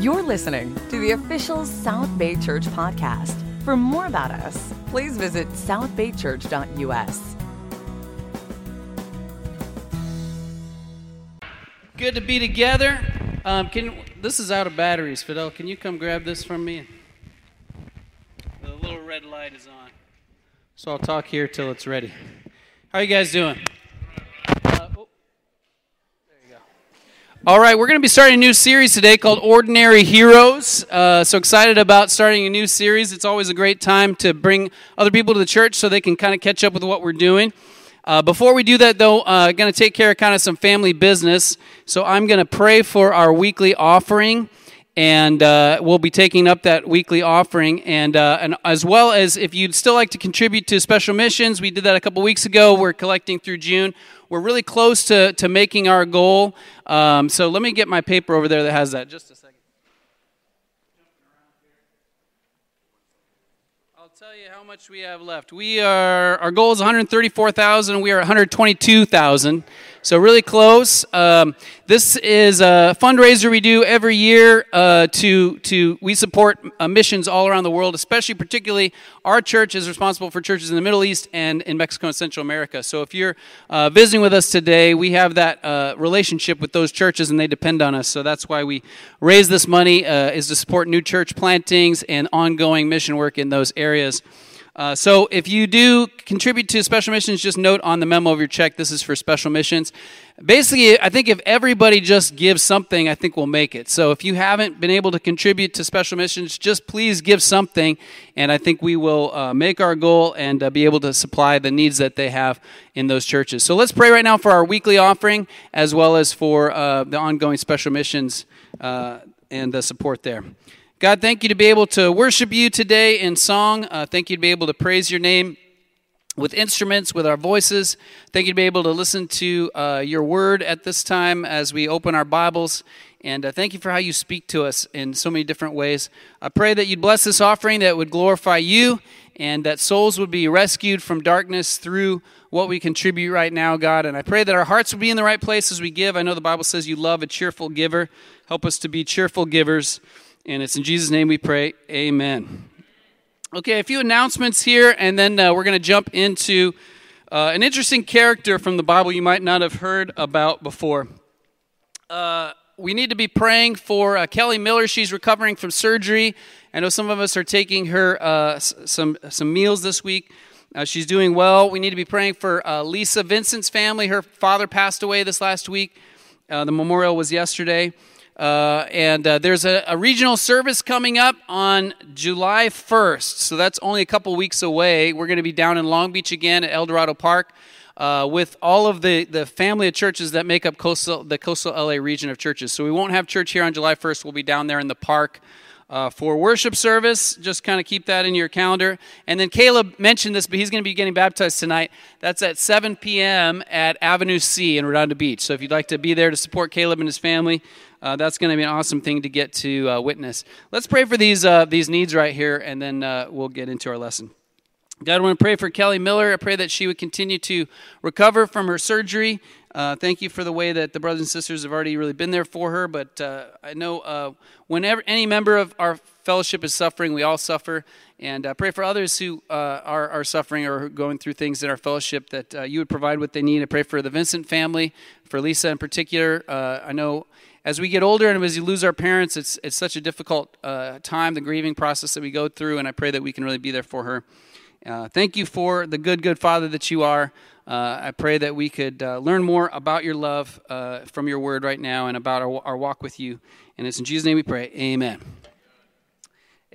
You're listening to the official South Bay Church podcast. For more about us, please visit southbaychurch.us. Good to be together. Um, can this is out of batteries, Fidel? Can you come grab this from me? The little red light is on, so I'll talk here till it's ready. How are you guys doing? Uh, oh, there you go. All right, we're going to be starting a new series today called Ordinary Heroes. Uh, so excited about starting a new series. It's always a great time to bring other people to the church so they can kind of catch up with what we're doing. Uh, before we do that, though, I'm uh, going to take care of kind of some family business. So I'm going to pray for our weekly offering, and uh, we'll be taking up that weekly offering. And, uh, and as well as if you'd still like to contribute to special missions, we did that a couple weeks ago. We're collecting through June. We're really close to, to making our goal. Um, so let me get my paper over there that has that. Just a second. I'll tell you how much we have left. We are our goal is 134,000. We are 122,000, so really close. Um, this is a fundraiser we do every year uh, to to we support uh, missions all around the world, especially particularly our church is responsible for churches in the Middle East and in Mexico and Central America. So if you're uh, visiting with us today, we have that uh, relationship with those churches, and they depend on us. So that's why we raise this money uh, is to support new church plantings and ongoing mission work in those areas. Uh, so if you do contribute to special missions, just note on the memo of your check this is for special missions. Basically, I think if everybody just gives something, I think we'll make it. So if you haven't been able to contribute to special missions, just please give something, and I think we will uh, make our goal and uh, be able to supply the needs that they have in those churches. So let's pray right now for our weekly offering as well as for uh, the ongoing special missions uh, and the support there. God, thank you to be able to worship you today in song. Uh, thank you to be able to praise your name with instruments, with our voices. Thank you to be able to listen to uh, your word at this time as we open our Bibles. And uh, thank you for how you speak to us in so many different ways. I pray that you'd bless this offering, that would glorify you, and that souls would be rescued from darkness through what we contribute right now, God. And I pray that our hearts would be in the right place as we give. I know the Bible says you love a cheerful giver. Help us to be cheerful givers. And it's in Jesus' name we pray. Amen. Okay, a few announcements here, and then uh, we're going to jump into uh, an interesting character from the Bible you might not have heard about before. Uh, we need to be praying for uh, Kelly Miller. She's recovering from surgery. I know some of us are taking her uh, some, some meals this week. Uh, she's doing well. We need to be praying for Lisa Vincent's family. Her father passed away this last week. the memorial was yesterday. Uh, and uh, there's a, a, regional service coming up on July 1st. So that's only a couple weeks away. We're going to be down in Long Beach again at El Dorado Park uh, with all of the, the family of churches that make up coastal, the coastal LA region of churches. So we won't have church here on July 1st. We'll be down there in the park. Uh, for worship service. Just kind of keep that in your calendar. And then Caleb mentioned this, but he's going to be getting baptized tonight. That's at 7 p.m. at Avenue C in Redondo Beach. So if you'd like to be there to support Caleb and his family, uh, that's going to be an awesome thing to get to uh, witness. Let's pray for these uh, these needs right here, and then uh, we'll get into our lesson. God, I want to pray for Kelly Miller. I pray that she would continue to recover from her surgery. Uh, thank you for the way that the brothers and sisters have already really been there for her. But uh, I know uh, whenever any member of our fellowship is suffering, we all suffer. And uh, pray for others who uh, are, are suffering or going through things in our fellowship that you would provide what they need. I pray for the Vincent family, for Lisa in particular. I know as we get older and as we lose our parents, it's, it's such a difficult uh, time, the grieving process that we go through, and I pray that we can really be there for her. Uh, thank you for the good, good Father that you are. Uh, I pray that we could uh, learn more about your love uh, from your word right now and about our, our walk with you. And it's in Jesus' name we pray. Amen.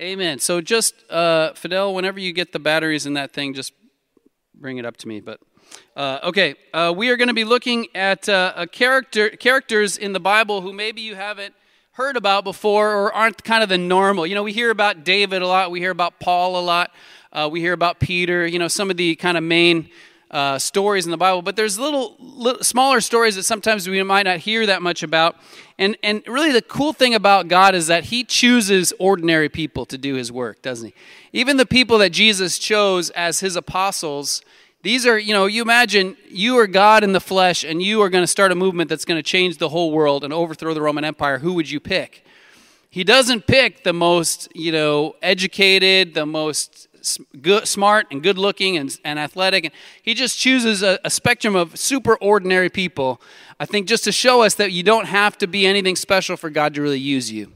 Amen. So just, uh, Fidel, whenever you get the batteries in that thing, just bring it up to me. But uh, okay, uh, we are going to be looking at uh, character, characters in the Bible who maybe you haven't heard about before or aren't kind of the normal. You know, we hear about David a lot, we hear about Paul a lot, uh, we hear about Peter, you know, some of the kind of main uh, stories in the Bible, but there's little, little, smaller stories that sometimes we might not hear that much about. And, and really, the cool thing about God is that He chooses ordinary people to do His work, doesn't He? Even the people that Jesus chose as His apostles, these are, you know, you imagine you are God in the flesh and you are going to start a movement that's going to change the whole world and overthrow the Roman Empire. Who would you pick? He doesn't pick the most, you know, educated, the most good, smart and good looking and, and athletic. And he just chooses a, a spectrum of super ordinary people, I think, just to show us that you don't have to be anything special for God to really use you.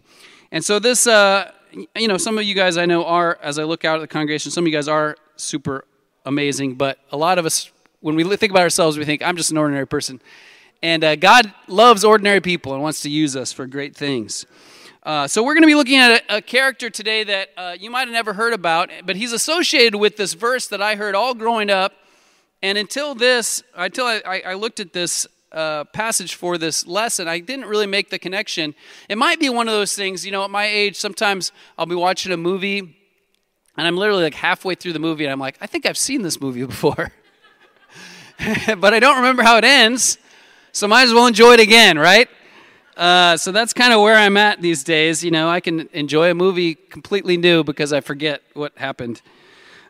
And so, this, uh, you know, some of you guys I know are, as I look out at the congregation, some of you guys are super amazing, but a lot of us, when we think about ourselves, we think, I'm just an ordinary person. And uh, God loves ordinary people and wants to use us for great things. Uh, so we're going to be looking at a, a character today that uh, you might have never heard about, but he's associated with this verse that I heard all growing up. And until this, until I, I, looked at this uh, passage for this lesson, I didn't really make the connection. It might be one of those things, you know, at my age, sometimes I'll be watching a movie and I'm literally like halfway through the movie and I'm like, I think I've seen this movie before. but I don't remember how it ends, so might as well enjoy it again, right? Uh, so that's kind of where I'm at these days. You know, I can enjoy a movie completely new because I forget what happened.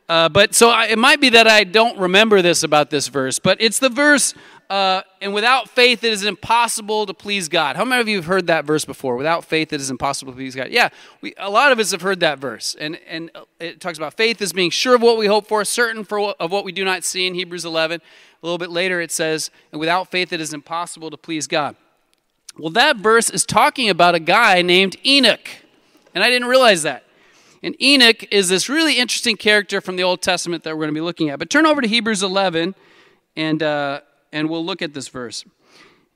Uh, but so I, it might be that I don't remember this about this verse, but it's the verse, uh, and without faith it is impossible to please God. How many of you have heard that verse before? Without faith it is impossible to please God. Yeah, we, a lot of us have heard that verse, and, and it talks about faith as being sure of what we hope for, certain for what, of what we do not see in Hebrews 11. A little bit later it says, and without faith it is impossible to please God. Well, that verse is talking about a guy named Enoch. And I didn't realize that. And Enoch is this really interesting character from the Old Testament that we're going to be looking at. But turn over to Hebrews 11 and, uh, and we'll look at this verse.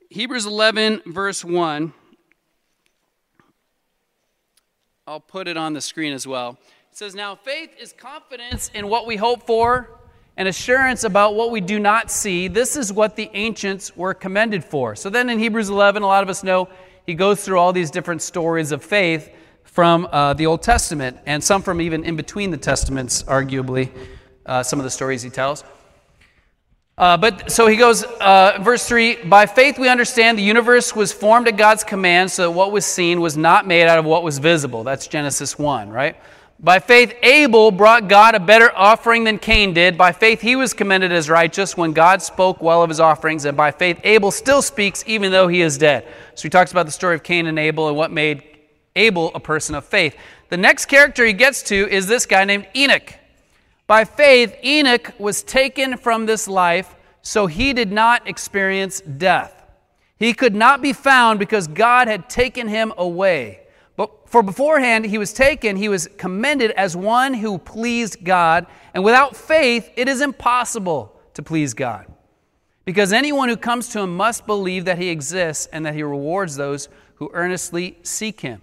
Hebrews 11, verse 1. I'll put it on the screen as well. It says, Now faith is confidence in what we hope for and assurance about what we do not see. This is what the ancients were commended for. So then in Hebrews 11, a lot of us know he goes through all these different stories of faith from uh, the Old Testament and some from even in between the Testaments, arguably, uh, some of the stories he tells. Uh, but so he goes, uh, verse 3 By faith we understand the universe was formed at God's command, so that what was seen was not made out of what was visible. That's Genesis 1, right? By faith, Abel brought God a better offering than Cain did. By faith, he was commended as righteous when God spoke well of his offerings. And by faith, Abel still speaks even though he is dead. So he talks about the story of Cain and Abel and what made Abel a person of faith. The next character he gets to is this guy named Enoch. By faith, Enoch was taken from this life, so he did not experience death. He could not be found because God had taken him away. But for beforehand he was taken, he was commended as one who pleased God. And without faith, it is impossible to please God. Because anyone who comes to him must believe that he exists and that he rewards those who earnestly seek him.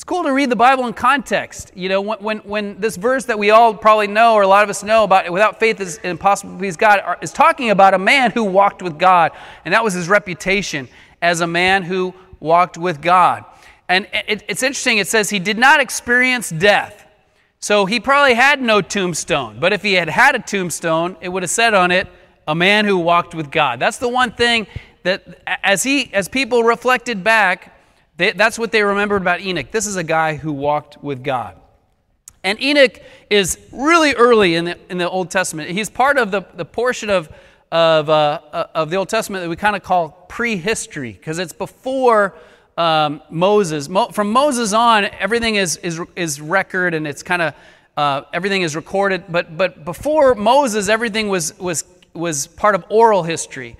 It's cool to read the Bible in context. You know, when, when, when this verse that we all probably know, or a lot of us know about, without faith is impossible to please God, is talking about a man who walked with God. And that was his reputation as a man who walked with God. And it, it's interesting, it says he did not experience death. So he probably had no tombstone. But if he had had a tombstone, it would have said on it, a man who walked with God. That's the one thing that as he as people reflected back, they, that's what they remembered about Enoch. This is a guy who walked with God. And Enoch is really early in the, in the Old Testament. He's part of the, the portion of, of, uh, of the Old Testament that we kind of call prehistory, because it's before um, Moses. Mo- from Moses on, everything is, is, is record and it's kind of uh, everything is recorded. But, but before Moses, everything was, was, was part of oral history.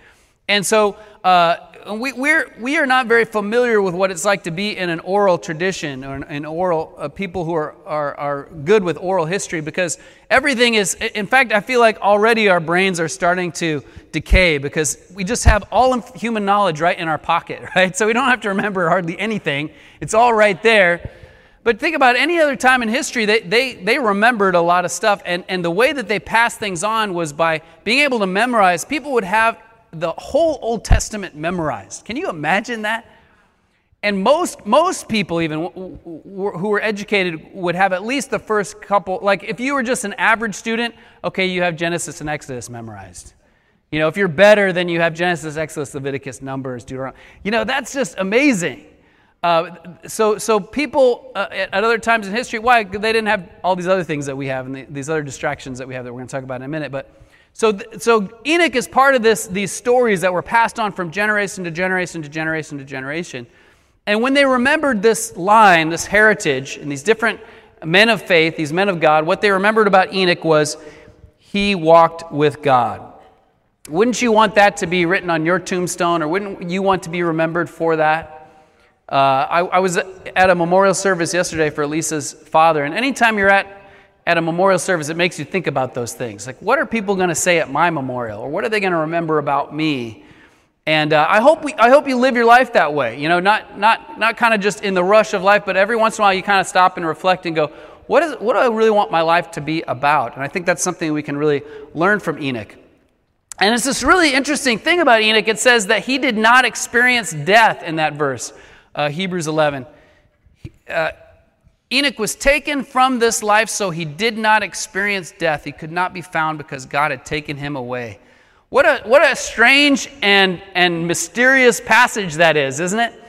And so uh, we, we're, we are not very familiar with what it's like to be in an oral tradition or an oral uh, people who are, are, are good with oral history because everything is, in fact, I feel like already our brains are starting to decay because we just have all human knowledge right in our pocket, right? So we don't have to remember hardly anything, it's all right there. But think about any other time in history, they, they, they remembered a lot of stuff, and, and the way that they passed things on was by being able to memorize. People would have the whole Old Testament memorized. Can you imagine that? And most, most people, even who were educated, would have at least the first couple. Like, if you were just an average student, okay, you have Genesis and Exodus memorized. You know, if you're better, then you have Genesis, Exodus, Leviticus, Numbers, Deuteronomy. You know, that's just amazing. Uh, so, so people uh, at other times in history, why? They didn't have all these other things that we have and the, these other distractions that we have that we're going to talk about in a minute. But so, so Enoch is part of this, these stories that were passed on from generation to generation to generation to generation. And when they remembered this line, this heritage, and these different men of faith, these men of God, what they remembered about Enoch was he walked with God. Wouldn't you want that to be written on your tombstone, or wouldn't you want to be remembered for that? Uh, I, I, was at a memorial service yesterday for Lisa's father, and anytime you're at, at a memorial service, it makes you think about those things. Like, what are people going to say at my memorial, or what are they going to remember about me? And uh, I, hope we, I hope you live your life that way. You know, not, not, not kind of just in the rush of life, but every once in a while you kind of stop and reflect and go, what, is, what do I really want my life to be about? And I think that's something we can really learn from Enoch. And it's this really interesting thing about Enoch. It says that he did not experience death in that verse, uh, Hebrews 11. Uh, Enoch was taken from this life, so he did not experience death. He could not be found because God had taken him away. What a, what a strange and, and mysterious passage that is, isn't it?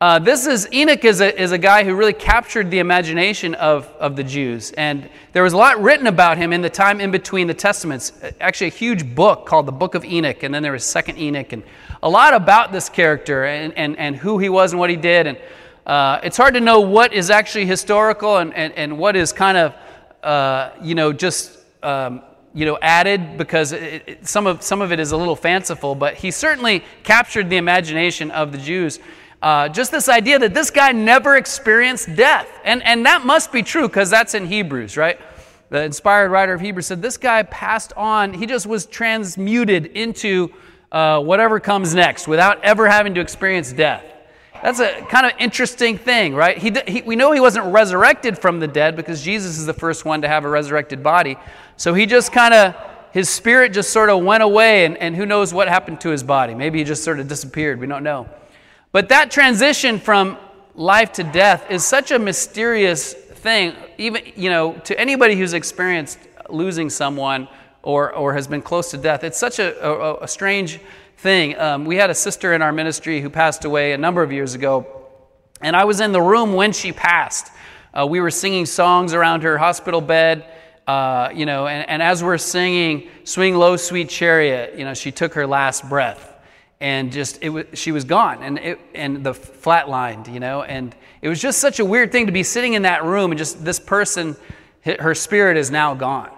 Uh, this is Enoch is a, is a guy who really captured the imagination of, of the Jews. And there was a lot written about him in the time in between the Testaments. Actually, a huge book called the Book of Enoch, and then there was Second Enoch, and a lot about this character and, and, and who he was and what he did. And uh, it's hard to know what is actually historical and, and, and what is kind of, uh, you know, just um, you know, added because it, it, some, of, some of it is a little fanciful, but he certainly captured the imagination of the Jews. Uh, just this idea that this guy never experienced death. And, and that must be true because that's in Hebrews, right? The inspired writer of Hebrews said this guy passed on, he just was transmuted into uh, whatever comes next without ever having to experience death. That's a kind of interesting thing, right? He, he, we know he wasn't resurrected from the dead because Jesus is the first one to have a resurrected body. So he just kind of, his spirit just sort of went away, and, and who knows what happened to his body. Maybe he just sort of disappeared. We don't know. But that transition from life to death is such a mysterious thing, even, you know, to anybody who's experienced losing someone or, or has been close to death. It's such a, a, a strange thing. Um, we had a sister in our ministry who passed away a number of years ago, and I was in the room when she passed. Uh, we were singing songs around her hospital bed, uh, you know, and, and as we're singing Swing Low, Sweet Chariot, you know, she took her last breath and just it was, she was gone and, it, and the flatlined, you know, and it was just such a weird thing to be sitting in that room and just this person, her spirit is now gone.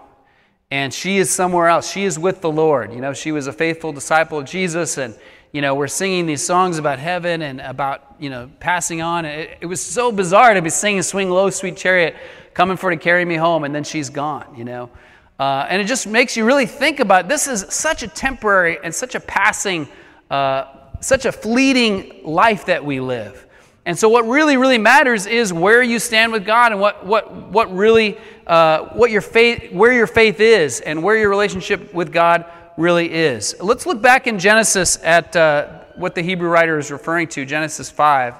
And she is somewhere else. She is with the Lord. You know, she was a faithful disciple of Jesus and, you know, we're singing these songs about heaven and about, you know, passing on. It, it was so bizarre to be singing Swing Low, Sweet Chariot coming for to carry me home, and then she's gone, you know. Uh, and it just makes you really think about this is such a temporary and such a passing, uh, such a fleeting life that we live. And so, what really, really matters is where you stand with God and what, what, what really, uh, what your faith, where your faith is and where your relationship with God really is. Let's look back in Genesis at uh, what the Hebrew writer is referring to, Genesis 5.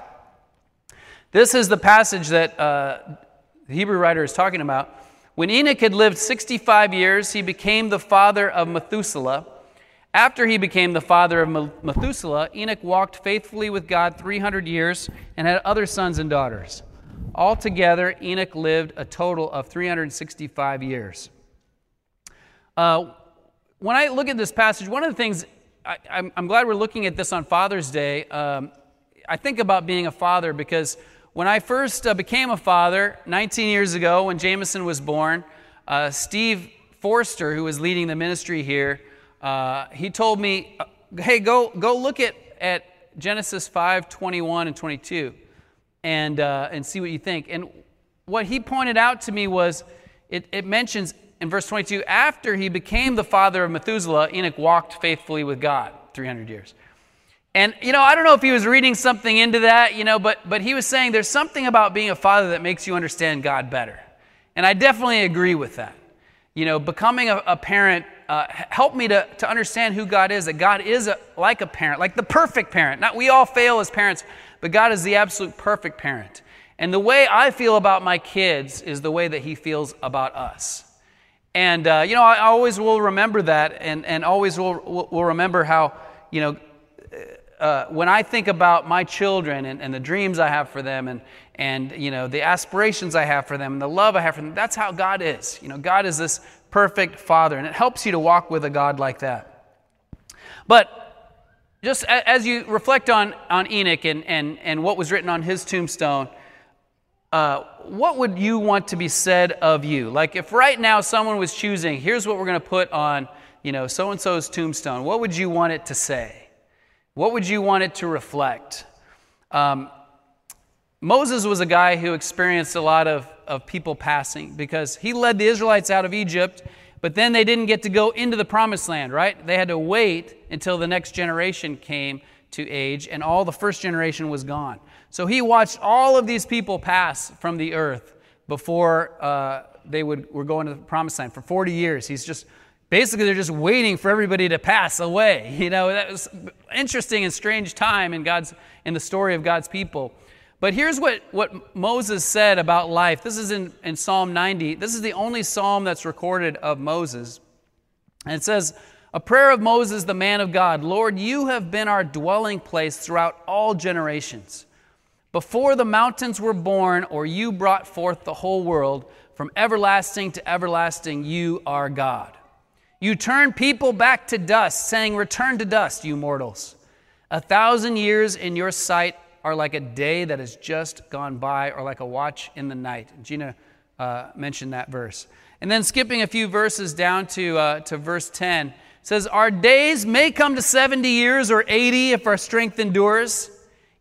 This is the passage that uh, the Hebrew writer is talking about. When Enoch had lived 65 years, he became the father of Methuselah. After he became the father of Methuselah, Enoch walked faithfully with God 300 years and had other sons and daughters. Altogether, Enoch lived a total of 365 years. Uh, when I look at this passage, one of the things I, am glad we're looking at this on Father's Day. Um, I think about being a father because when I first uh, became a father 19 years ago, when Jameson was born, uh, Steve Forster, who was leading the ministry here, uh, he told me, uh, "Hey, go go look at at Genesis 5, 21 and 22, and uh, and see what you think." And what he pointed out to me was, it, it mentions in verse 22, after he became the father of Methuselah, Enoch walked faithfully with God 300 years. And, you know, I don't know if he was reading something into that, you know, but, but he was saying there's something about being a father that makes you understand God better. And I definitely agree with that. You know, becoming a, a parent uh, helped me to, to understand who God is, that God is a, like a parent, like the perfect parent. Not we all fail as parents, but God is the absolute perfect parent. And the way I feel about my kids is the way that he feels about us. And, uh, you know, I always will remember that and, and always will, will remember how, you know, uh, when I think about my children and, and, the dreams I have for them and, and you know, the aspirations I have for them and the love I have for them, that's how God is. You know, God is this perfect Father, and it helps you to walk with a God like that. But just as you reflect on, on Enoch and, and, and what was written on his tombstone, uh, what would you want to be said of you? Like if right now someone was choosing, here's what we're going to put on, you know, so and so's tombstone, what would you want it to say? What would you want it to reflect? Um, Moses was a guy who experienced a lot of, of people passing because he led the Israelites out of Egypt but then they didn't get to go into the promised land, right? They had to wait until the next generation came to age, and all the first generation was gone. So he watched all of these people pass from the earth before uh, they would, were going to the promised land for 40 years. He's just basically they're just waiting for everybody to pass away. You know, that was interesting and strange time in God's in the story of God's people. But here's what, what Moses said about life. This is in, in Psalm 90. This is the only psalm that's recorded of Moses. And it says, A prayer of Moses, the man of God Lord, you have been our dwelling place throughout all generations. Before the mountains were born, or you brought forth the whole world, from everlasting to everlasting, you are God. You turn people back to dust, saying, Return to dust, you mortals. A thousand years in your sight are like a day that has just gone by or like a watch in the night. Gina uh, mentioned that verse. And then skipping a few verses down to, uh, to verse 10, says, Our days may come to 70 years or 80 if our strength endures,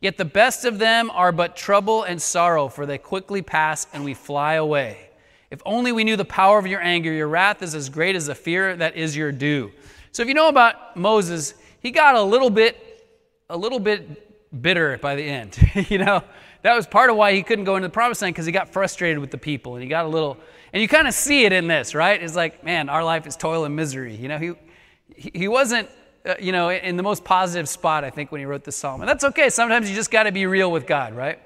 yet the best of them are but trouble and sorrow, for they quickly pass and we fly away. If only we knew the power of your anger, your wrath is as great as the fear that is your due. So if you know about Moses, he got a little bit, a little bit bitter by the end. you know, that was part of why he couldn't go into the promised land because he got frustrated with the people and he got a little, and you kind of see it in this, right? It's like, man, our life is toil and misery. You know, he, he wasn't, uh, you know, in the most positive spot, I think, when he wrote this psalm. And that's okay. Sometimes you just got to be real with God, right?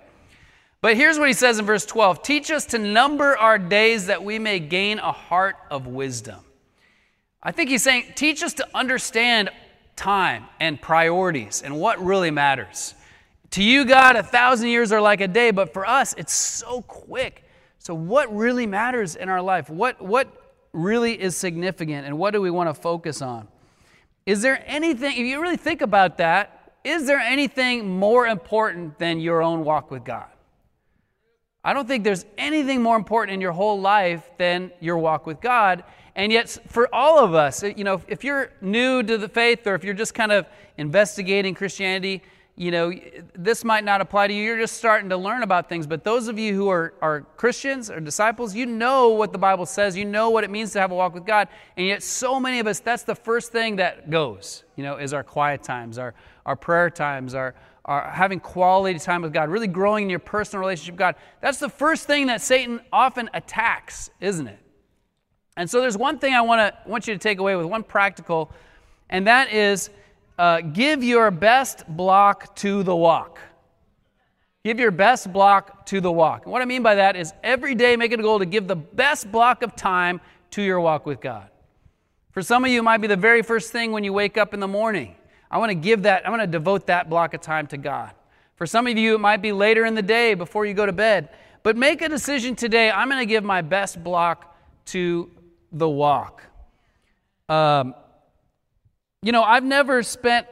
But here's what he says in verse 12 Teach us to number our days that we may gain a heart of wisdom. I think he's saying, teach us to understand time and priorities and what really matters. To you, God, a thousand years are like a day, but for us, it's so quick. So, what really matters in our life? What, what really is significant, and what do we want to focus on? Is there anything, if you really think about that, is there anything more important than your own walk with God? I don't think there's anything more important in your whole life than your walk with God. And yet, for all of us, uh, you know, if you're new to the faith or if you're just kind of investigating Christianity, you know, this might not apply to you. You're just starting to learn about things. But those of you who are, are Christians or disciples, you know what the Bible says. You know what it means to have a walk with God. And yet, so many of us, that's the first thing that goes, you know, is our quiet times, our, our prayer times, our, our having quality time with God, really growing in your personal relationship with God. That's the first thing that Satan often attacks, isn't it? And so there's one thing I want to want you to take away with one practical, and that is uh, give your best block to the walk. Give your best block to the walk. And what I mean by that is every day make it a goal to give the best block of time to your walk with God. For some of you, it might be the very first thing when you wake up in the morning. I want to give that, I want to devote that block of time to God. For some of you, it might be later in the day before you go to bed. But make a decision today. I'm going to give my best block to the walk. Um, you know, I've never spent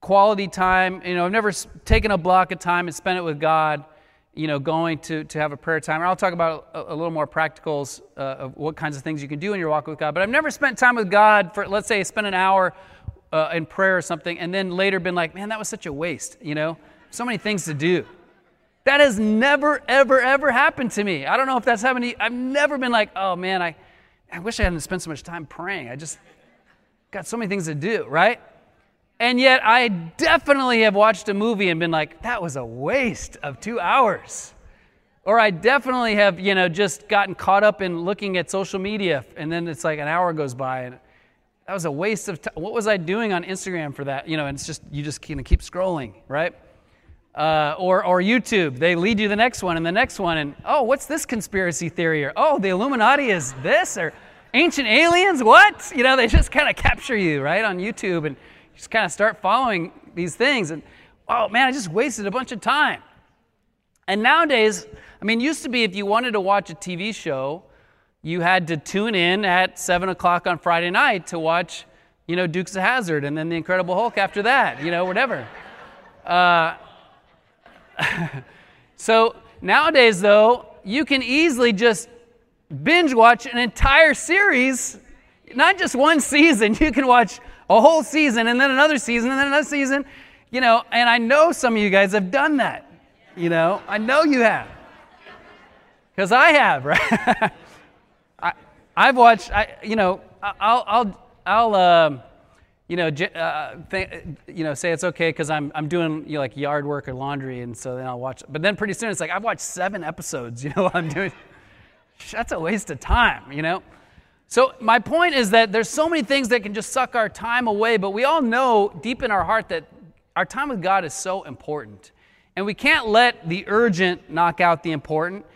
quality time, you know, I've never taken a block of time and spent it with God, you know, going to, to have a prayer time. I'll talk about a, a little more practicals uh, of what kinds of things you can do in your walk with God. But I've never spent time with God for, let's say, spend an hour uh, in prayer or something, and then later been like, man, that was such a waste, you know? So many things to do. That has never, ever, ever happened to me. I don't know if that's happened to you. I've never been like, oh man, I, I wish I hadn't spent so much time praying. I just got so many things to do, right? And yet, I definitely have watched a movie and been like, that was a waste of two hours. Or I definitely have, you know, just gotten caught up in looking at social media and then it's like an hour goes by and that was a waste of time. What was I doing on Instagram for that? You know, and it's just, you just kind of keep scrolling, right? Uh, or, or YouTube, they lead you the next one and the next one, and oh, what's this conspiracy theory? Or oh, the Illuminati is this, or ancient aliens, what? You know, they just kind of capture you, right, on YouTube, and you just kind of start following these things. And oh, man, I just wasted a bunch of time. And nowadays, I mean, used to be if you wanted to watch a TV show, you had to tune in at 7 o'clock on Friday night to watch you know, Dukes of Hazzard and then the Incredible Hulk after that, you know, whatever. Uh, so nowadays, though, you can easily just binge watch an entire series, not just one season. You can watch a whole season and then another season and then another season, you know, and I know some of you guys have done that. You know, I know you have. Because I have, right? I've watched, I, you know, I'll, I'll, I'll, um, you know, uh, th- you know, say it's okay because I'm, I'm doing you know, like yard work or laundry, and so then I'll watch. But then pretty soon it's like I've watched seven episodes. You know, I'm doing. That's a waste of time. You know. So my point is that there's so many things that can just suck our time away, but we all know deep in our heart that our time with God is so important, and we can't let the urgent knock out the important.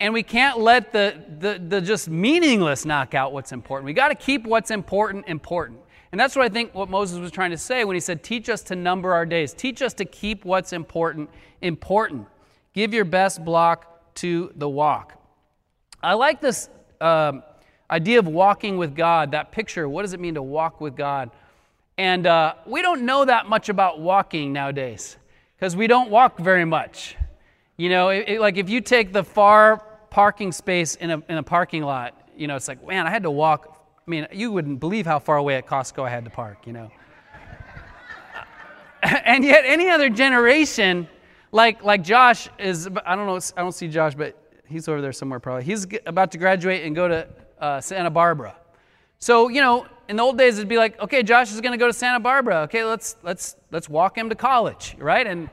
And we can't let the, the, the just meaningless knock out what's important. We got to keep what's important important. And that's what I think what Moses was trying to say when he said, Teach us to number our days. Teach us to keep what's important important. Give your best block to the walk. I like this um, idea of walking with God, that picture. What does it mean to walk with God? And uh, we don't know that much about walking nowadays because we don't walk very much. You know, it, it, like if you take the far parking space in a, in a parking lot, you know, it's like, man, I had to walk I mean, you wouldn't believe how far away at Costco I had to park, you know. and yet, any other generation, like like Josh is, I don't know, I don't see Josh, but he's over there somewhere probably. He's about to graduate and go to uh, Santa Barbara. So you know, in the old days, it'd be like, okay, Josh is going to go to Santa Barbara. Okay, let's let's let's walk him to college, right? And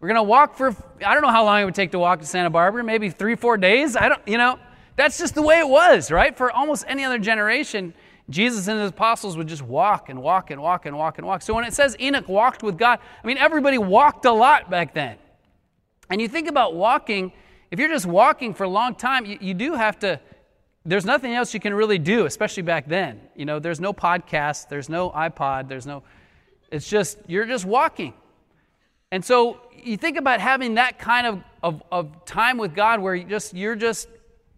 we're going to walk for I don't know how long it would take to walk to Santa Barbara, maybe three four days. I don't, you know. That's just the way it was, right? For almost any other generation, Jesus and his apostles would just walk and walk and walk and walk and walk. So when it says Enoch walked with God, I mean, everybody walked a lot back then. And you think about walking, if you're just walking for a long time, you, you do have to, there's nothing else you can really do, especially back then. You know, there's no podcast, there's no iPod, there's no, it's just, you're just walking. And so you think about having that kind of, of, of time with God where you just, you're just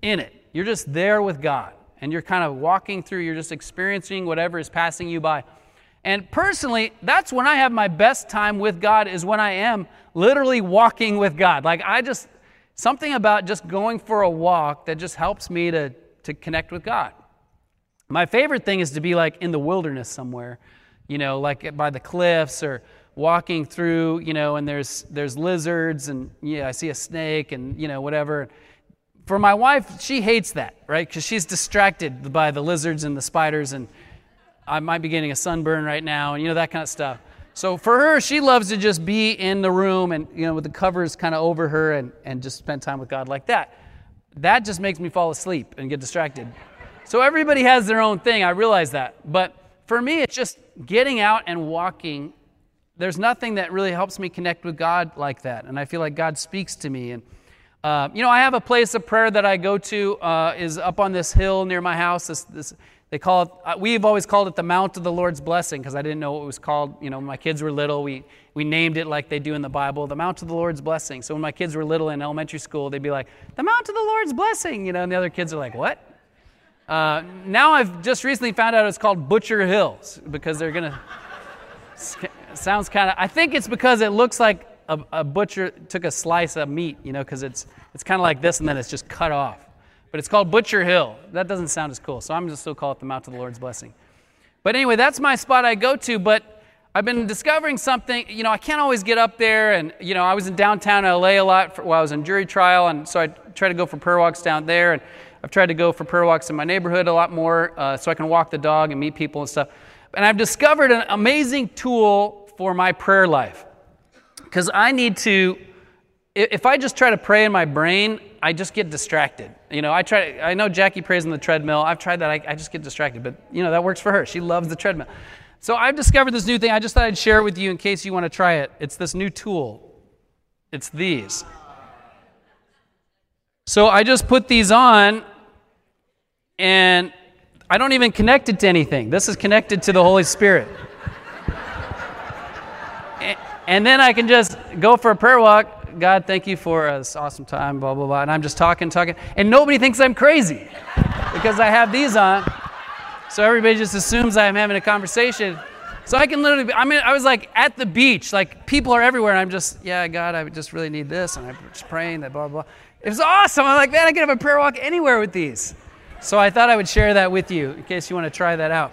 in it. You're just there with God and you're kind of walking through, you're just experiencing whatever is passing you by. And personally, that's when I have my best time with God, is when I am literally walking with God. Like, I just, something about just going for a walk that just helps me to, to connect with God. My favorite thing is to be like in the wilderness somewhere, you know, like by the cliffs or walking through, you know, and there's, there's lizards and, yeah, I see a snake and, you know, whatever for my wife, she hates that, right? Because she's distracted by the lizards and the spiders, and I might be getting a sunburn right now, and you know, that kind of stuff. So for her, she loves to just be in the room and, you know, with the covers kind of over her and, and just spend time with God like that. That just makes me fall asleep and get distracted. So everybody has their own thing, I realize that. But for me, it's just getting out and walking. There's nothing that really helps me connect with God like that. And I feel like God speaks to me. And uh, you know, I have a place of prayer that I go to uh, is up on this hill near my house. This, this, they call it. Uh, we've always called it the Mount of the Lord's Blessing because I didn't know what it was called. You know, when my kids were little, we we named it like they do in the Bible, the Mount of the Lord's Blessing. So when my kids were little in elementary school, they'd be like, "The Mount of the Lord's Blessing," you know, and the other kids are like, "What?" Uh, now I've just recently found out it's called Butcher Hills because they're gonna. sounds kind of. I think it's because it looks like a, a butcher took a slice of meat, you know, because it's, it's kind of like this and then it's just cut off. But it's called Butcher Hill. That doesn't sound as cool, so I'm just still call it the Mount of the Lord's Blessing. But anyway, that's my spot I go to, but I've been discovering something, you know, I can't always get up there, and, you know, I was in downtown LA a lot for, while I was in jury trial, and so I try to go for prayer walks down there, and I've tried to go for prayer walks in my neighborhood a lot more uh, so I can walk the dog and meet people and stuff. And I've discovered an amazing tool for my prayer life because I need to. If I just try to pray in my brain, I just get distracted. You know, I try. I know Jackie prays on the treadmill. I've tried that. I, I just get distracted. But you know, that works for her. She loves the treadmill. So I've discovered this new thing. I just thought I'd share it with you in case you want to try it. It's this new tool. It's these. So I just put these on, and I don't even connect it to anything. This is connected to the Holy Spirit and then I can just go for a prayer walk. God, thank you for this awesome time, blah, blah, blah. And I'm just talking, talking. And nobody thinks I'm crazy because I have these on. So everybody just assumes I'm having a conversation. So I can literally, be, I mean, I was like at the beach, like people are everywhere, and I'm just, yeah, God, I just really need this, and I'm just praying that blah, blah, blah. It was awesome. I'm like, man, I can have a prayer walk anywhere with these. So I thought I would share that with you in case you want to try that out.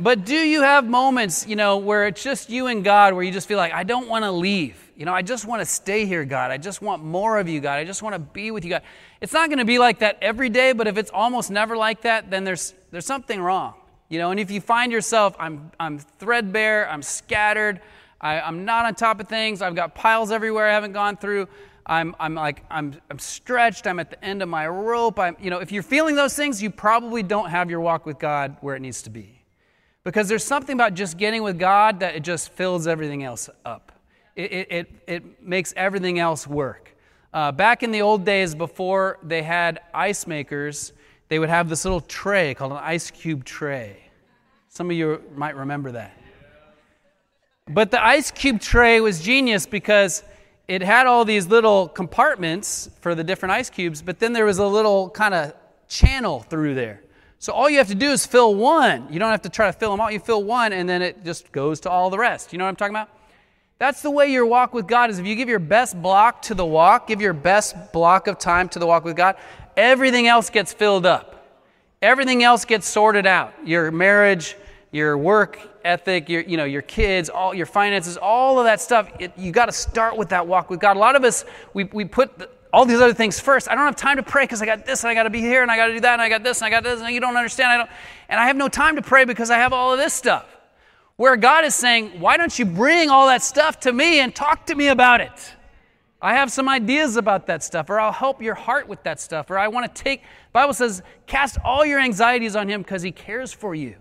But do you have moments, you know, where it's just you and God, where you just feel like, I don't want to leave? You know, I just want to stay here, God. I just want more of you, God. I just want to be with you, God. It's not going to be like that every day, but if it's almost never like that, then there's, there's something wrong. You know, and if you find yourself, I'm, I'm threadbare, I'm scattered, I, I'm not on top of things, I've got piles everywhere I haven't gone through, I'm, I'm like, I'm, I'm stretched, I'm at the end of my rope. I'm, you know, if you're feeling those things, you probably don't have your walk with God where it needs to be. Because there's something about just getting with God that it just fills everything else up. It, it, it, it makes everything else work. Uh, back in the old days, before they had ice makers, they would have this little tray called an ice cube tray. Some of you might remember that. But the ice cube tray was genius because it had all these little compartments for the different ice cubes, but then there was a little kind of channel through there. So all you have to do is fill one. You don't have to try to fill them all. You fill one, and then it just goes to all the rest. You know what I'm talking about? That's the way your walk with God is. If you give your best block to the walk, give your best block of time to the walk with God, everything else gets filled up. Everything else gets sorted out. Your marriage, your work ethic, your, you know, your kids, all your finances, all of that stuff. It, you got to start with that walk with God. A lot of us, we, we put the, all these other things first. I don't have time to pray because I got this and I got to be here and I got to do that and I got this and I got this and you don't understand. I don't, and I have no time to pray because I have all of this stuff. Where God is saying, why don't you bring all that stuff to me and talk to me about it? I have some ideas about that stuff, or I'll help your heart with that stuff, or I want to take, Bible says, cast all your anxieties on him because he cares for you.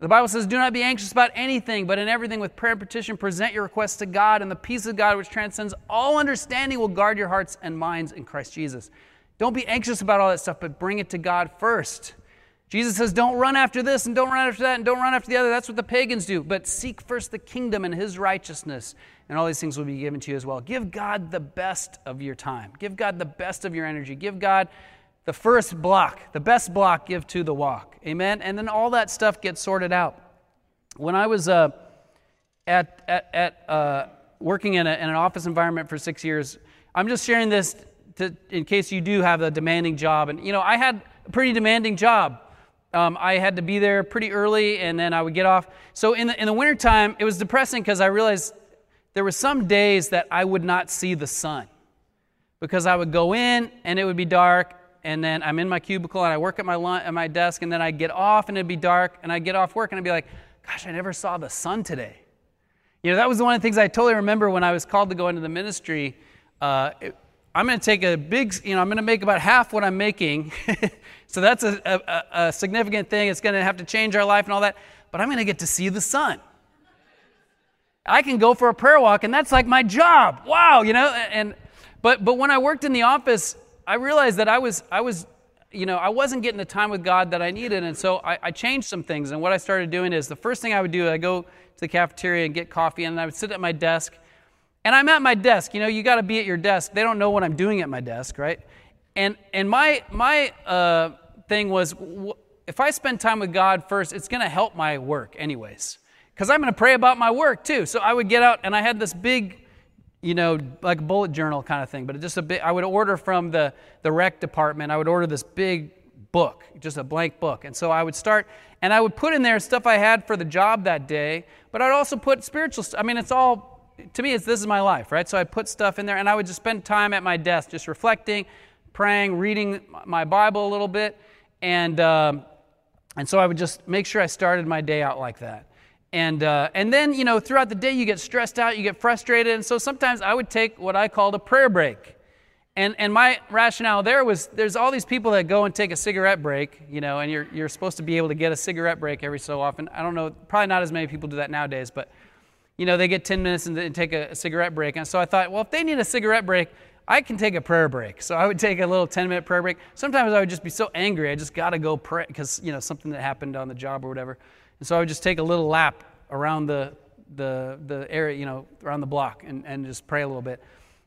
The Bible says, Do not be anxious about anything, but in everything with prayer and petition, present your requests to God, and the peace of God, which transcends all understanding, will guard your hearts and minds in Christ Jesus. Don't be anxious about all that stuff, but bring it to God first. Jesus says, Don't run after this, and don't run after that, and don't run after the other. That's what the pagans do. But seek first the kingdom and his righteousness, and all these things will be given to you as well. Give God the best of your time, give God the best of your energy, give God the first block, the best block, give to the walk. Amen? And then all that stuff gets sorted out. When I was uh, at, at, at uh, working in, a, in, an office environment for six years, I'm just sharing this to, in case you do have a demanding job. And, you know, I had a pretty demanding job. Um, I had to be there pretty early and then I would get off. So in the, in the wintertime, it was depressing because I realized there were some days that I would not see the sun because I would go in and it would be dark and then I'm in my cubicle and I work at my lunch, at my desk, and then I get off and it'd be dark, and I get off work and I'd be like, gosh, I never saw the sun today. You know, that was one of the things I totally remember when I was called to go into the ministry. Uh, it, I'm going to take a big, you know, I'm going to make about half what I'm making. so that's a, a, a significant thing. It's going to have to change our life and all that. But I'm going to get to see the sun. I can go for a prayer walk, and that's like my job. Wow, you know. And but but when I worked in the office, I realized that I was, I was, you know, I wasn't getting the time with God that I needed. And so I, I changed some things. And what I started doing is the first thing I would do, I go to the cafeteria and get coffee, and I would sit at my desk. And I'm at my desk. You know, you got to be at your desk. They don't know what I'm doing at my desk, right? And and my my uh, thing was, if I spend time with God first, it's going to help my work, anyways, because I'm going to pray about my work too. So I would get out, and I had this big you know, like a bullet journal kind of thing, but just a bit, I would order from the, the rec department, I would order this big book, just a blank book. And so I would start, and I would put in there stuff I had for the job that day, but I'd also put spiritual stuff. I mean, it's all, to me, it's this is my life, right? So I'd put stuff in there, and I would just spend time at my desk just reflecting, praying, reading my Bible a little bit. And, um, and so I would just make sure I started my day out like that. And, uh, and then, you know, throughout the day, you get stressed out, you get frustrated. And so sometimes I would take what I called a prayer break. And, and my rationale there was there's all these people that go and take a cigarette break, you know, and you're, you're supposed to be able to get a cigarette break every so often. I don't know, probably not as many people do that nowadays, but, you know, they get 10 minutes and, and take a, a cigarette break. And so I thought, well, if they need a cigarette break, I can take a prayer break. So I would take a little 10 minute prayer break. Sometimes I would just be so angry, I just got to go pray because, you know, something that happened on the job or whatever. And so I would just take a little lap around the, the, the area, you know, around the block and, and just pray a little bit.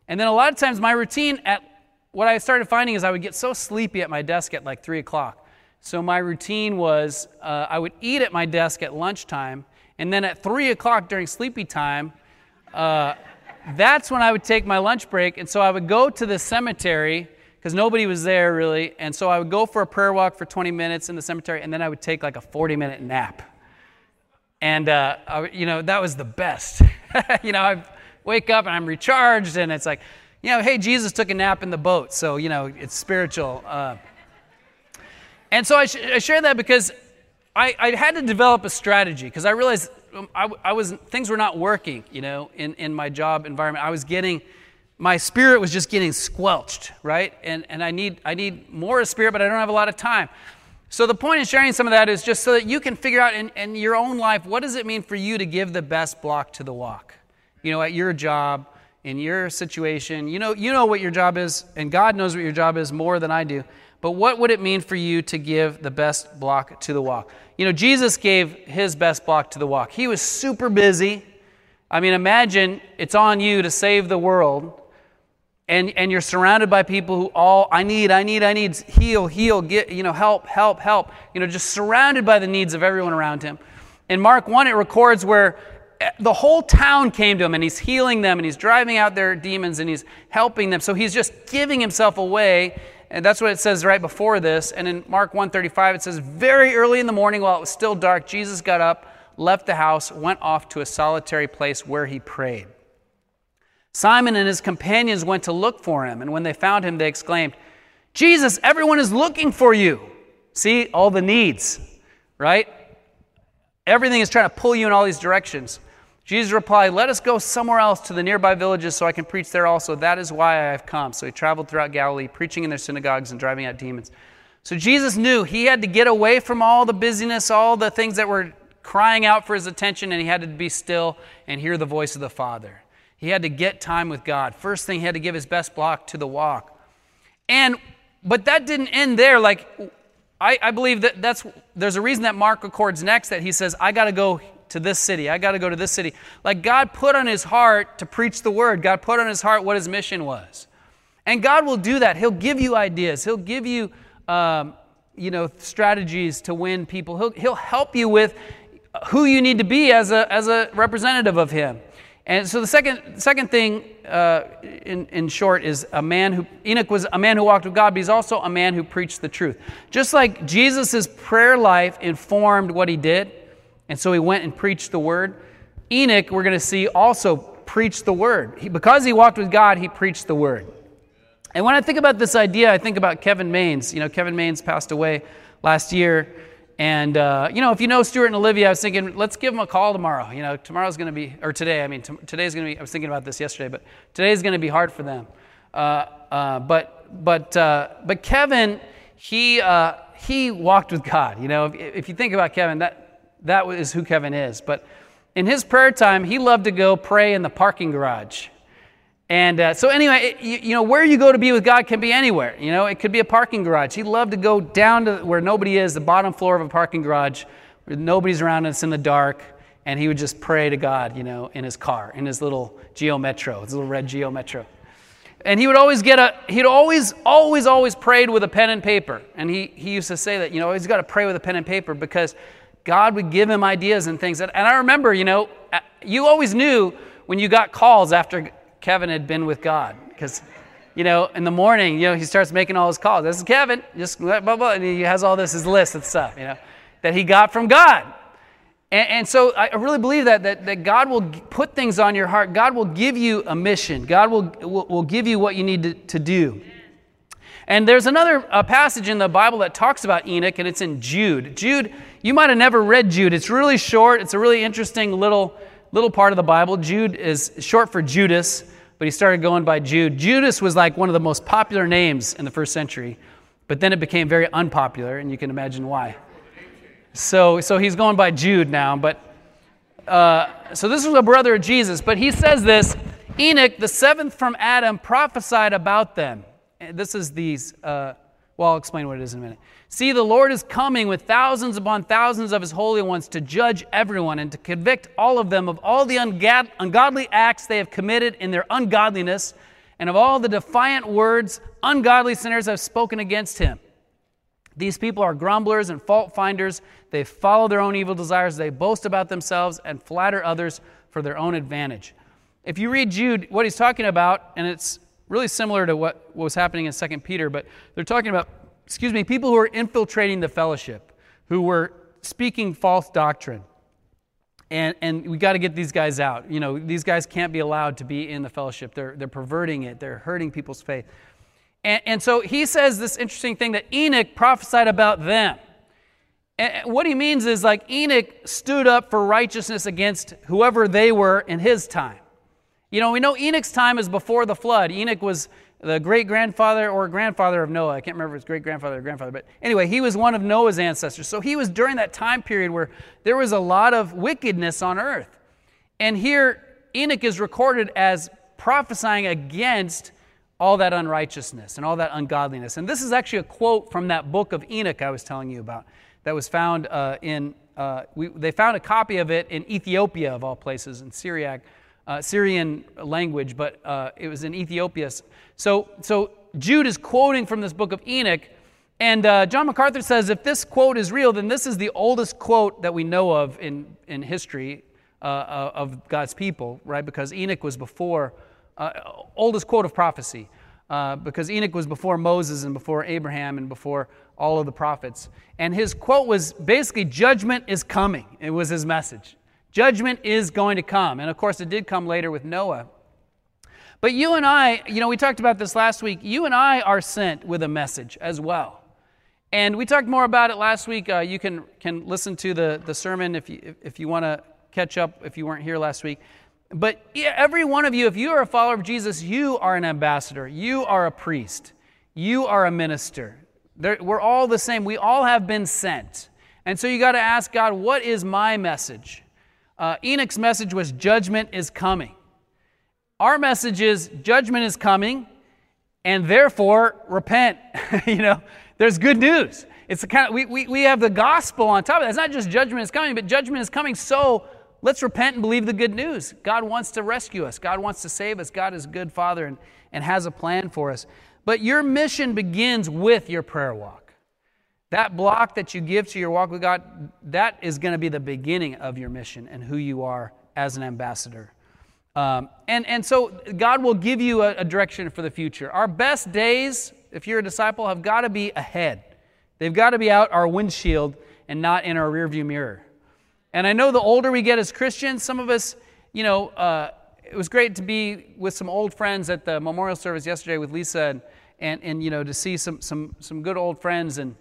And then a lot of times my routine at, what I started finding is I would get so sleepy at my desk at like 3 o'clock. So my routine was uh, I would eat at my desk at lunchtime, and then at 3 o'clock during sleepy time, uh, that's when I would take my lunch break. And so I would go to the cemetery because nobody was there really. And so I would go for a prayer walk for 20 minutes in the cemetery, and then I would take like a 40 minute nap. And, uh, I, you know, that was the best. you know, I wake up and I'm recharged, and it's like, you know, hey, Jesus took a nap in the boat, so, you know, it's spiritual. Uh, and so I, sh- I share that because I, I had to develop a strategy because I realized um, I, I was things were not working, you know, in, in my job environment. I was getting my spirit was just getting squelched, right? And and I need I need more spirit, but I don't have a lot of time. So the point in sharing some of that is just so that you can figure out in, in your own life what does it mean for you to give the best block to the walk? You know, at your job, in your situation, you know, you know what your job is, and God knows what your job is more than I do. But what would it mean for you to give the best block to the walk? You know, Jesus gave his best block to the walk. He was super busy. I mean, imagine it's on you to save the world, and, and you're surrounded by people who all, I need, I need, I need, heal, heal, get, you know, help, help, help. You know, just surrounded by the needs of everyone around him. In Mark 1, it records where eh, the whole town came to him and he's healing them and he's driving out their demons and he's helping them. So he's just giving himself away and that's what it says right before this. And in Mark 135, it says, Very early in the morning, while it was still dark, Jesus got up, left the house, went off to a solitary place where he prayed. Simon and his companions went to look for him, and when they found him, they exclaimed, Jesus, everyone is looking for you. See, all the needs, right? Everything is trying to pull you in all these directions. Jesus replied, Let us go somewhere else to the nearby villages so I can preach there also. That is why I have come. So he traveled throughout Galilee, preaching in their synagogues and driving out demons. So Jesus knew he had to get away from all the busyness, all the things that were crying out for his attention, and he had to be still and hear the voice of the Father. He had to get time with God. First thing, he had to give his best block to the walk. And, but that didn't end there. Like, I, I believe that that's, there's a reason that Mark records next that he says, I got to go to this city. I got to go to this city. Like God put on his heart to preach the word. God put on his heart what his mission was. And God will do that. He'll give you ideas. He'll give you, um, you know, strategies to win people. He'll, he'll help you with who you need to be as a, as a representative of him. And so the second, second thing, uh, in, in short, is a man who, Enoch was a man who walked with God, but he's also a man who preached the truth. Just like Jesus' prayer life informed what he did, and so he went and preached the word. Enoch, we're going to see, also preached the word. He, because he walked with God, he preached the word. And when I think about this idea, I think about Kevin Maines. You know, Kevin Maines passed away last year. And, uh, you know, if you know Stuart and Olivia, I was thinking, let's give them a call tomorrow. You know, tomorrow's going to be, or today, I mean, t- today's going to be, I was thinking about this yesterday, but today's going to be hard for them. Uh, uh, but, but, uh, but Kevin, he, uh, he walked with God. You know, if, if you think about Kevin, that, that is who Kevin is. But in his prayer time, he loved to go pray in the parking garage. And uh, so, anyway, it, you, you, know, where you go to be with God can be anywhere. You know, it could be a parking garage. He loved to go down to where nobody is, the bottom floor of a parking garage, where nobody's around and it's in the dark, and he would just pray to God, you know, in his car, in his little Geo Metro, his little red Geo Metro. And he would always get a, he'd always, always, always prayed with a pen and paper. And he, he used to say that, you know, he's got to pray with a pen and paper because God would give him ideas and things. And I remember, you know, you always knew when you got calls after Kevin had been with God. Because, you know, in the morning, you know, he starts making all his calls. This is Kevin, just blah, blah, blah. And he has all this, his list of stuff, you know, that he got from God. And, and so I really believe that, that, that God will put things on your heart. God will give you a mission. God will, will, will give you what you need to, to do. And there's another uh, passage in the Bible that talks about Enoch, and it's in Jude. Jude, you might have never read Jude. It's really short. It's a really interesting little, little part of the Bible. Jude is short for Judas, but he started going by Jude. Judas was like one of the most popular names in the first century, but then it became very unpopular, and you can imagine why. So, so he's going by Jude now, but uh, so this was a brother of Jesus, but he says this Enoch, the seventh from Adam, prophesied about them this is these, uh, well, I'll explain what it is in a minute. See, the Lord is coming with thousands upon thousands of his holy ones to judge everyone and to convict all of them of all the ungodly acts they have committed in their ungodliness and of all the defiant words ungodly sinners have spoken against him. These people are grumblers and fault finders. They follow their own evil desires. They boast about themselves and flatter others for their own advantage. If you read Jude, what he's talking about, and it's really similar to what was happening in 2 Peter, but they're talking about, excuse me, people who are infiltrating the fellowship, who were speaking false doctrine. And, and we got to get these guys out. You know, these guys can't be allowed to be in the fellowship. They're, they're perverting it, they're hurting people's faith. And, and so he says this interesting thing that Enoch prophesied about them. And what he means is like Enoch stood up for righteousness against whoever they were in his time. You know, we know Enoch's time is before the flood. Enoch was the great grandfather or grandfather of Noah. I can't remember if it's great grandfather or grandfather, but anyway, he was one of Noah's ancestors. So he was during that time period where there was a lot of wickedness on earth. And here, Enoch is recorded as prophesying against all that unrighteousness and all that ungodliness. And this is actually a quote from that book of Enoch I was telling you about that was found uh, in, uh, we, they found a copy of it in Ethiopia, of all places, in Syriac, uh, Syrian language, but uh, it was in Ethiopia. So, so Jude is quoting from this book of Enoch. And uh, John MacArthur says if this quote is real, then this is the oldest quote that we know of in, in history uh, of God's people, right? Because Enoch was before uh, oldest quote of prophecy, uh, because Enoch was before Moses and before Abraham and before all of the prophets. And his quote was basically, Judgment is coming. It was his message. Judgment is going to come. And of course, it did come later with Noah. But you and I, you know, we talked about this last week. You and I are sent with a message as well. And we talked more about it last week. Uh, you can, can listen to the, the sermon if you, if you want to catch up if you weren't here last week. But every one of you, if you are a follower of Jesus, you are an ambassador, you are a priest, you are a minister. We're all the same. We all have been sent. And so you got to ask God, what is my message? Uh, Enoch's message was judgment is coming. Our message is judgment is coming, and therefore repent. you know, there's good news. It's the kind of, we, we, we have the gospel on top of that. It's not just judgment is coming, but judgment is coming so let's repent and believe the good news. God wants to rescue us, God wants to save us. God is a good Father and, and has a plan for us. But your mission begins with your prayer walk. That block that you give to your walk with God, that is going to be the beginning of your mission and who you are as an ambassador. Um, and, and so God will give you a, a direction for the future. Our best days, if you're a disciple, have got to be ahead. They've got to be out our windshield and not in our rearview mirror. And I know the older we get as Christians, some of us, you know, uh, it was great to be with some old friends at the memorial service yesterday with Lisa and, and, and you know, to see some, some, some good old friends. And,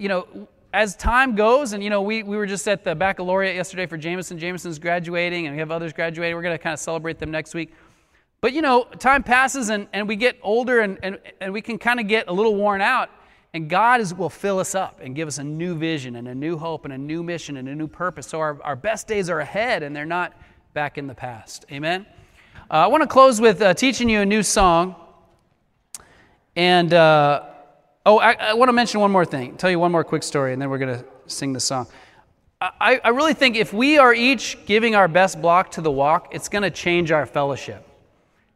you know, as time goes, and, you know, we, we were just at the baccalaureate yesterday for Jameson. Jameson's graduating, and we have others graduating. We're going to kind of celebrate them next week. But, you know, time passes and, and we get older and, and, and we can kind of get a little worn out. And God is, will fill us up and give us a new vision and a new hope and a new mission and a new purpose. So our, our best days are ahead and they're not back in the past. Amen? Uh, I want to close with uh, teaching you a new song. And, uh, oh, I, I, want to mention one more thing, tell you one more quick story, and then we're going to sing the song. I, I really think if we are each giving our best block to the walk, it's going to change our fellowship.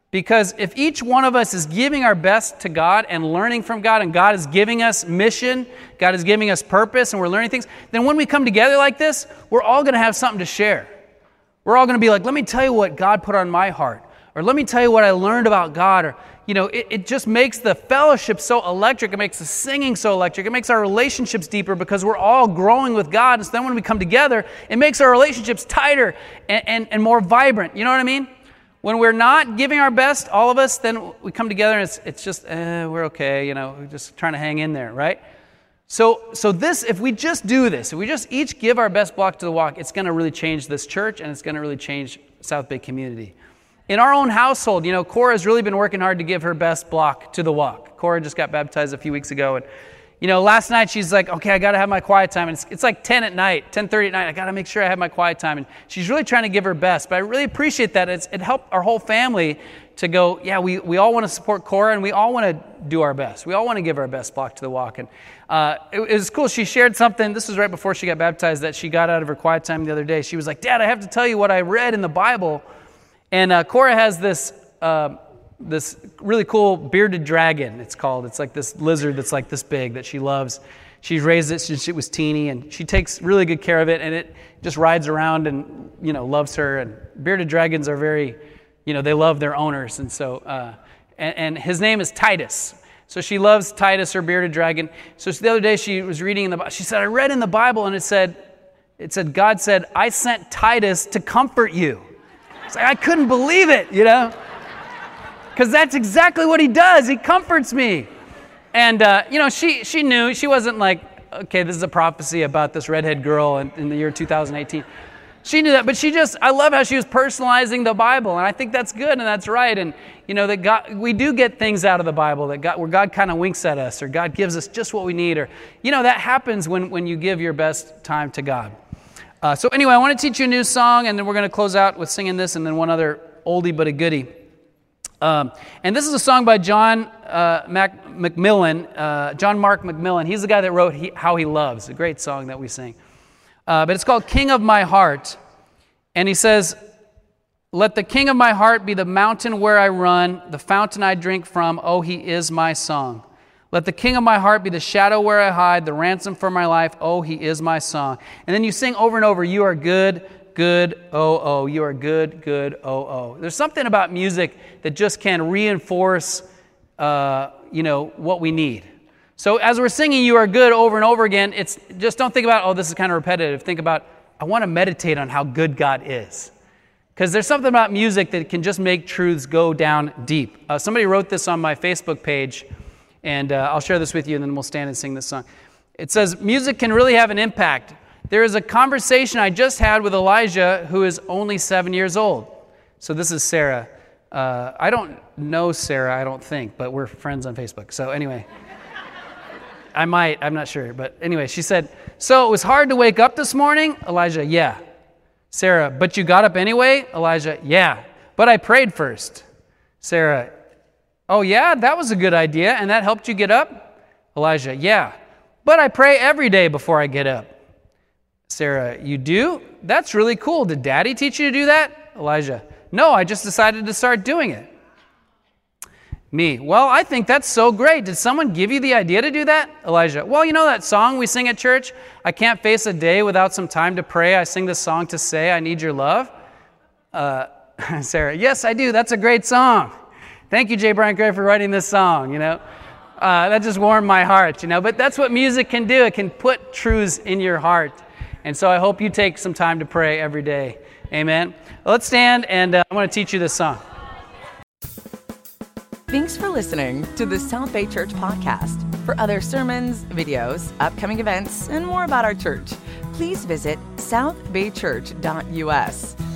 Because if each one of us is giving our best to God and learning from God, and God is giving us mission, God is giving us purpose, and we're learning things, then when we come together like this, we're all going to have something to share. We're all going to be like, let me tell you what God put on my heart, or let me tell you what I learned about God, or, you know, it, it just makes the fellowship so electric. It makes the singing so electric. It makes our relationships deeper because we're all growing with God. And so then when we come together, it makes our relationships tighter and, and, and more vibrant. You know what I mean? When we're not giving our best, all of us, then we come together and it's, it's just, eh, we're okay, you know, we're just trying to hang in there, right? So, so this, if we just do this, if we just each give our best block to the walk, it's going to really change this church and it's going to really change South Bay community. In our own household, you know, Cora has really been working hard to give her best block to the walk. Cora just got baptized a few weeks ago, and you know, last night she's like, okay, I got to have my quiet time. And it's, it's like 10 at night, 10.30 at night. I got to make sure I have my quiet time. And she's really trying to give her best. But I really appreciate that. It's, it helped our whole family to go, yeah, we, we all want to support Cora and we all want to do our best. We all want to give our best block to the walk. And uh, it, it, was cool. She shared something. This was right before she got baptized that she got out of her quiet time the other day. She was like, Dad, I have to tell you what I read in the Bible. And uh, has this uh, this really cool bearded dragon, it's called. It's like this lizard that's like this big that she loves. She's raised it since it was teeny, and she takes really good care of it, and it just rides around and, you know, loves her. And bearded dragons are very, you know, they love their owners. And so, uh, and, and his name is Titus. So she loves Titus, her bearded dragon. So the other day she was reading in the Bible. She said, I read in the Bible, and it said, it said, God said, I sent Titus to comfort you. It's like, I couldn't believe it, you know? Because that's exactly what he does. He comforts me. And, uh, you know, she, she knew, she wasn't like, okay, this is a prophecy about this redhead girl in, in the year 2018. She knew that, but she just, I love how she was personalizing the Bible. And I think that's good and that's right. And, you know, that God, we do get things out of the Bible that God, where God kind of winks at us or God gives us just what we need. Or, you know, that happens when, when you give your best time to God. Uh, so, anyway, I want to teach you a new song, and then we're going to close out with singing this and then one other oldie but a goodie. Um, and this is a song by John uh, Mac- McMillan, uh, John Mark McMillan. He's the guy that wrote he, How He Loves, a great song that we sing. Uh, but it's called King of My Heart. And he says, Let the King of my heart be the mountain where I run, the fountain I drink from. Oh, he is my song. Let the king of my heart be the shadow where I hide, the ransom for my life. Oh, he is my song. And then you sing over and over, You are good, good, oh, oh. You are good, good, oh, oh. There's something about music that just can reinforce, uh, you know, what we need. So as we're singing You Are Good over and over again, it's just don't think about, oh, this is kind of repetitive. Think about, I want to meditate on how good God is. Because there's something about music that can just make truths go down deep. Uh, somebody wrote this on my Facebook page. And uh, I'll share this with you, and then we'll stand and sing this song. It says, Music can really have an impact. There is a conversation I just had with Elijah, who is only seven years old. So this is Sarah. Uh, I don't know Sarah, I don't think, but we're friends on Facebook. So anyway, I might, I'm not sure. But anyway, she said, So it was hard to wake up this morning? Elijah, yeah. Sarah, but you got up anyway? Elijah, yeah. But I prayed first. Sarah, Oh, yeah, that was a good idea, and that helped you get up? Elijah, yeah, but I pray every day before I get up. Sarah, you do? That's really cool. Did daddy teach you to do that? Elijah, no, I just decided to start doing it. Me, well, I think that's so great. Did someone give you the idea to do that? Elijah, well, you know that song we sing at church? I can't face a day without some time to pray. I sing this song to say, I need your love. Uh, Sarah, yes, I do. That's a great song. Thank you, Jay Brian Gray, for writing this song, you know. Uh, that just warmed my heart, you know. But that's what music can do. It can put truths in your heart. And so I hope you take some time to pray every day. Amen. Well, let's stand, and uh, I want to teach you this song. Thanks for listening to the South Bay Church podcast. For other sermons, videos, upcoming events, and more about our church, please visit southbaychurch.us.